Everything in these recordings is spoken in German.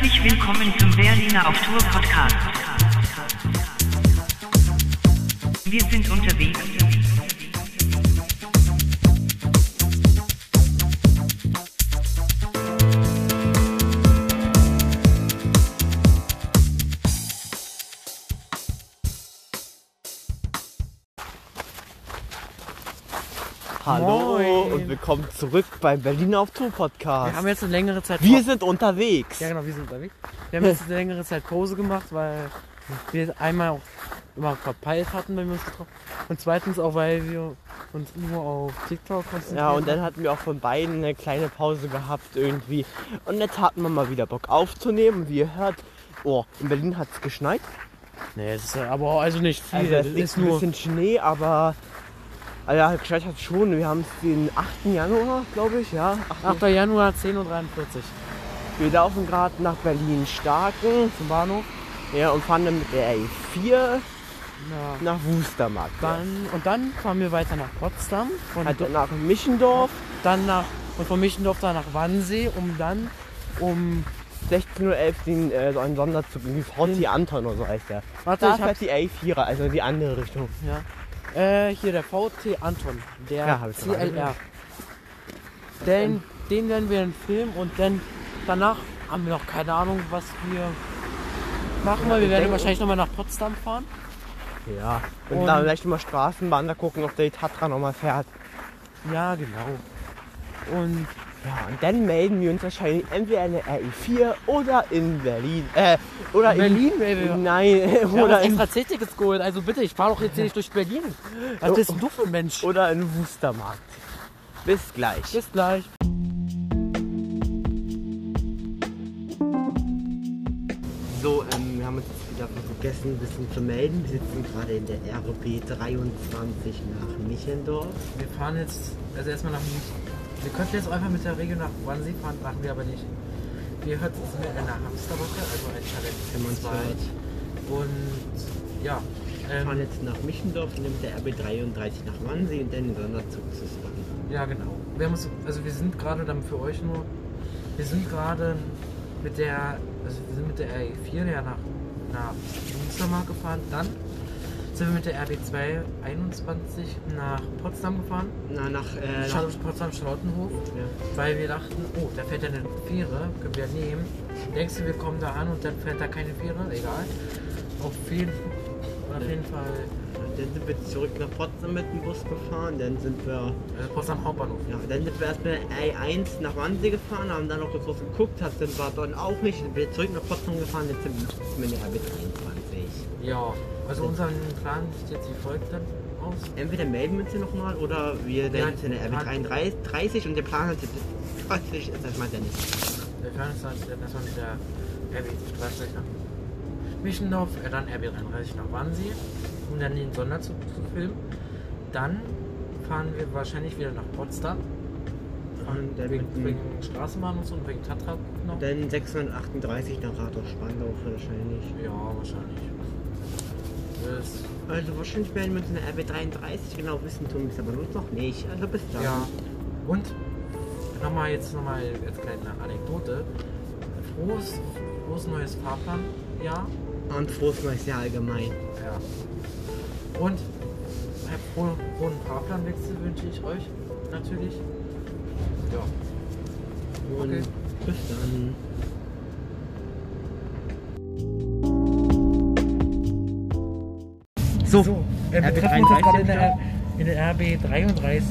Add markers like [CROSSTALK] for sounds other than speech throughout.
Herzlich willkommen zum Berliner auf Tour Podcast. Wir sind unterwegs. Hallo Moin. und willkommen zurück beim Berliner auf Tour Podcast. Wir haben jetzt eine längere Zeit Wir sind unterwegs. Ja genau, wir sind unterwegs. Wir haben jetzt eine längere Zeit Pause gemacht, weil wir einmal auch immer verpeilt hatten, wenn wir uns getroffen Und zweitens auch, weil wir uns nur auf TikTok konzentrieren. Ja, und dann hatten wir auch von beiden eine kleine Pause gehabt irgendwie. Und jetzt hatten wir mal wieder Bock aufzunehmen. Wie ihr hört, oh, in Berlin hat es geschneit. Nee, es ist aber also nicht viel. Also es ist ein nur. bisschen Schnee, aber... Also ja, geschneit hat schon. Wir haben es den 8. Januar, glaube ich, ja. 8. 8. Januar 10.43 Uhr Wir laufen gerade nach Berlin-Starken. zum Bahnhof. Ja, und fahren dann mit der A4 Ja. nach Wustermarkt. Dann, und dann fahren wir weiter nach Potsdam. Von Halt do- nach Michendorf. dann nach, und von Michendorf dann nach Wannsee, um dann um. 16.11 Uhr den, äh, so einen Sonderzug, irgendwie VT Anton oder so heißt der. Warte, Da ich fährt die A4, also die andere Richtung. ja. Äh, hier der VT Anton, der Ja, hab ich schon mal CLR. Den, den werden wir filmen und dann danach haben wir noch keine Ahnung, was wir machen, weil wir werden wahrscheinlich nochmal nach Potsdam fahren. Ja. Und, Und- dann vielleicht mal Straßenbahn, da gucken, ob der Tatra nochmal fährt. Ja, genau. Und Ja, und dann melden wir uns wahrscheinlich entweder in der RE4 oder in Berlin. Äh, oder in Berlin, Baby. Nein, wir haben oder in, extra C-Tickets geholt, also bitte, ich fahre doch jetzt hier nicht durch Berlin. Was bist denn du für ein Mensch? oder in Wustermarkt. Bis gleich. Bis gleich. So, ähm, wir haben uns jetzt wieder vergessen, ein bisschen zu melden. Wir sitzen gerade in der RB 23 nach Michendorf. Wir fahren jetzt, also erstmal nach München. Wir könnten jetzt einfach mit der Regel nach Wannsee fahren, machen wir aber nicht. Wir hört sind wir in einer Hamsterwoche, also ein Challenge 2. hört. Und ja, Wir fahren ähm, jetzt nach Michendorf und mit der RB 33 nach Wannsee und dann den Sonderzug zu Swan. ja genau. Wir haben uns, also wir sind gerade dann für euch nur, wir sind gerade mit der, also wir sind mit der RE4 ja nach, nach Münstermark gefahren, dann sind wir mit der RB2 21 nach Potsdam gefahren, Na, nach, äh, Schal- nach Potsdam Charlottenhof. ja. Weil wir dachten, oh, da fährt ja eine Fähre, können wir nehmen. Denkst du, wir kommen da an und dann fährt da keine Fähre? Egal. Auf jeden, auf jeden Fall, Dann sind wir zurück nach Potsdam mit dem Bus gefahren, dann sind wir, also Potsdam Hauptbahnhof. ja, dann sind wir erst mit der A1 nach Wannsee gefahren, haben dann noch kurz was geguckt, hat dann war dann auch nicht, sind wir zurück nach Potsdam gefahren, jetzt sind wir mit der RB 23. Ja, also unser Plan sieht jetzt wie folgt dann aus. Entweder melden wir uns hier nochmal oder wir werden jetzt in der Plan- 33 und der Plan hat jetzt 20 ist, das meint er nicht. Der Plan ist, dass dass wir mit der RB 30 nach Michendorf, äh, dann RB 33 nach Wannsee, um dann den Sonderzug zu filmen. Dann fahren wir wahrscheinlich wieder nach Potsdam. Und dann wegen, wegen Straßenbahn und so und wegen Tatra noch. Dann 638 nach Rathaus Spandau wahrscheinlich. Ja, wahrscheinlich. Das, Also wahrscheinlich werden wir uns in der RB 33 genau wissen tun wir es aber nur noch nicht. Also bis dann. ja. Und nochmal jetzt nochmal als kleine Anekdote. Frohes, frohes neues Fahrplanjahr. Und frohes neues Jahr allgemein. Ja. Und einen frohen, frohen Fahrplanwechsel wünsche ich euch natürlich. Ja. Und Okay. bis dann. So, äh, wir RB treffen uns jetzt 33 gerade in der, in der RB 33.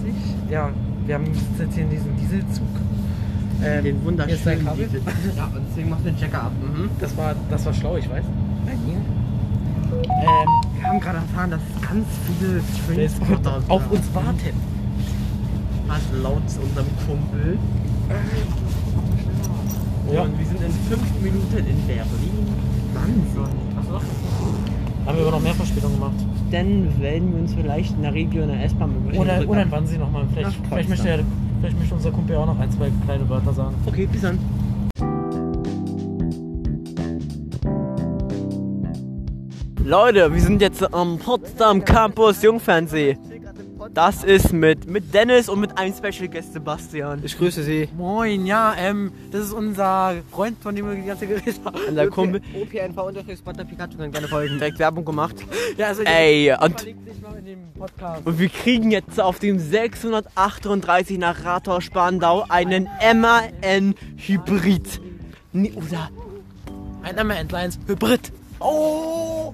Ja, wir haben jetzt hier in diesem Dieselzug. Ähm, Den wunderschönen. Diesel. Ja, und deswegen macht den Checker ab. Mhm. Das war, das war schlau, ich weiß. Ähm, Wir haben gerade erfahren, dass ganz viele Transporter auf uns warten. Also laut unserem Kumpel. Ja. Und wir sind in fünf Minuten in Berlin. Noch mehr Verspätung gemacht. Dann werden wir uns vielleicht in der Regio in der S-Bahn Oder, oder in Wannsee nochmal. Vielleicht, vielleicht, möchte er, vielleicht möchte unser Kumpel auch noch ein, zwei kleine Wörter sagen. Okay, bis dann. Leute, wir sind jetzt am Potsdam Campus Jungfernsee. Das ist mit, mit Dennis und mit einem Special Guest Sebastian. Ich grüße Sie. Moin, ja, ähm, das ist unser Freund, von dem wir die ganze Zeit geredet haben. Unser Kumpel. OPNV unterstrich Spotter Pikachu kann gerne folgen. Direkt Werbung gemacht. Ja, also Ey, und, und wir kriegen jetzt auf dem 638 nach Rathaus-Spandau einen MAN Hybrid. Nee, oder? Ein MN1 Hybrid. Oh!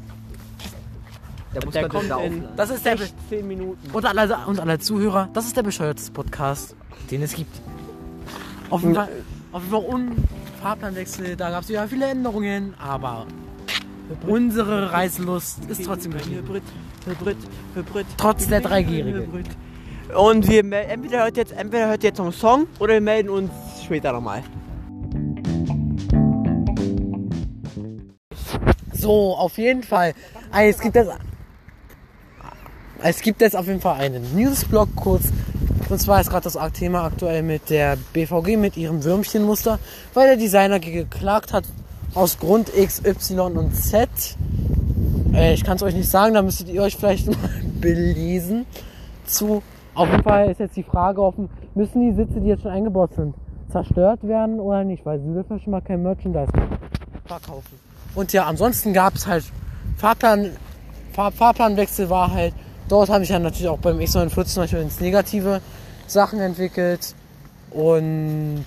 Der muss Der kommt da in. Das ist der, 10 Minuten. und alle, und alle Zuhörer, das ist der bescheuerteste Podcast, den es gibt. Auf jeden Fall, auf jeden Fall un Fahrplanwechsel, da gab es ja viele Änderungen, aber unsere Reiselust ist trotzdem geblieben. Hybrid, Hybrid, Hybrid. Trotz der Dreijährige. Und wir entweder hört jetzt entweder hört jetzt noch einen Song oder wir melden uns später nochmal. So, auf jeden Fall. Es gibt jetzt, es gibt jetzt auf jeden Fall einen Newsblog kurz. Und zwar ist gerade das Thema aktuell mit der BVG mit ihrem Würmchenmuster, weil der Designer geklagt hat aus Grund X, Y und Z. Äh, ich kann es euch nicht sagen, da müsstet ihr euch vielleicht [LAUGHS] mal belesen zu. Auf jeden Fall ist jetzt die Frage offen, müssen die Sitze, die jetzt schon eingebaut sind, zerstört werden oder nicht, weil sie dürfen schon mal kein Merchandise verkaufen. Und ja, ansonsten gab es halt Fahrplan, Fahr, Fahrplanwechsel war halt, dort habe ich ja natürlich auch beim X49 zum Beispiel ins Negative Sachen entwickelt. Und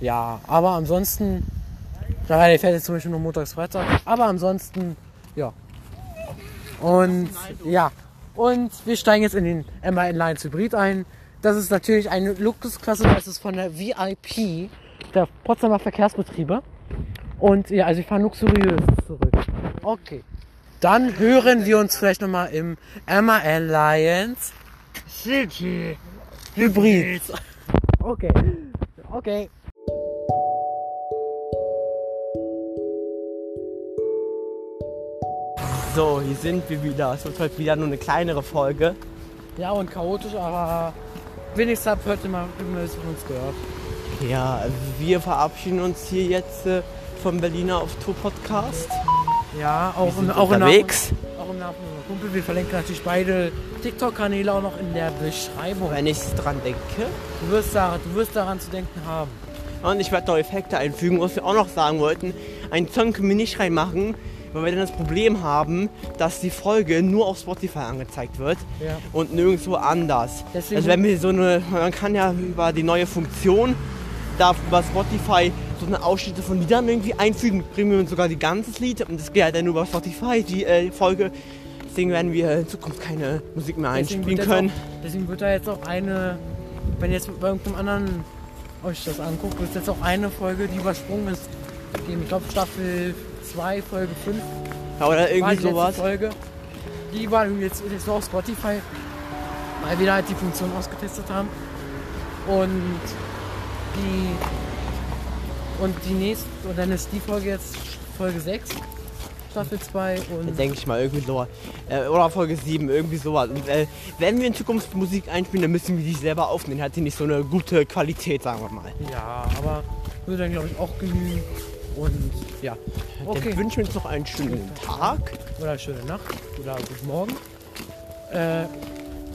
ja, aber ansonsten, da der fährt jetzt zum Beispiel nur montags, Freitag, aber ansonsten, ja. Und ja, und wir steigen jetzt in den MAN Lines Hybrid ein. Das ist natürlich eine Luxusklasse, das ist von der VIP, der Potsdamer Verkehrsbetriebe. Und ja, also ich fahre luxuriös zurück. Okay. Dann hören wir uns vielleicht nochmal im Emma Alliance City Hybrid. Okay. Okay. So, hier sind wir wieder. Es wird heute wieder nur eine kleinere Folge. Ja, und chaotisch, aber wenigstens habt ihr heute mal irgendwas von uns gehört. Ja, wir verabschieden uns hier jetzt äh, vom Berliner auf Tour Podcast. Ja, auch, sind im, auch, im unterwegs. Namen, auch im Namen unserem Kumpel. Wir verlinken natürlich beide TikTok-Kanäle auch noch in der Beschreibung. Wenn ich dran denke. Du wirst, daran, du wirst daran zu denken haben. Und ich werde noch Effekte einfügen, was wir auch noch sagen wollten. Einen Song können wir nicht reinmachen, weil wir dann das Problem haben, dass die Folge nur auf Spotify angezeigt wird Ja. und nirgendwo anders. Deswegen- also wenn wir so eine, man kann ja über die neue Funktion da über Spotify so eine Ausschnitte von Liedern irgendwie einfügen, bringen wir uns sogar die ganzes Lied und das geht halt dann über Spotify, die äh, Folge. Deswegen werden wir in Zukunft keine Musik mehr einspielen können. auch, deswegen wird da jetzt auch eine, wenn ihr jetzt bei irgendeinem anderen euch das anguckt, wird jetzt auch eine Folge, die übersprungen ist. Ich glaube Staffel 2, Folge 5 Ja, oder irgendwie sowas. Folge. Die war jetzt, jetzt nur auf Spotify, weil wir da halt die Funktion ausgetestet haben. Und die und die nächste, und dann ist die Folge jetzt Folge 6, Staffel 2 und Denke ich mal, irgendwie so. Äh, oder Folge 7, irgendwie sowas. Und äh, wenn wir in Zukunft Musik einspielen, dann müssen wir die selber aufnehmen. Hat die nicht so eine gute Qualität, sagen wir mal. ja, aber würde dann glaube ich auch genügen. Und ja, Dann okay. wünschen wir uns noch einen schönen Tag. Oder schöne Nacht oder guten Morgen. Äh,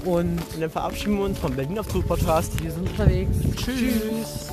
und Und dann verabschieden wir uns vom Berlin auf Podcast. wir sind unterwegs. Tschüss.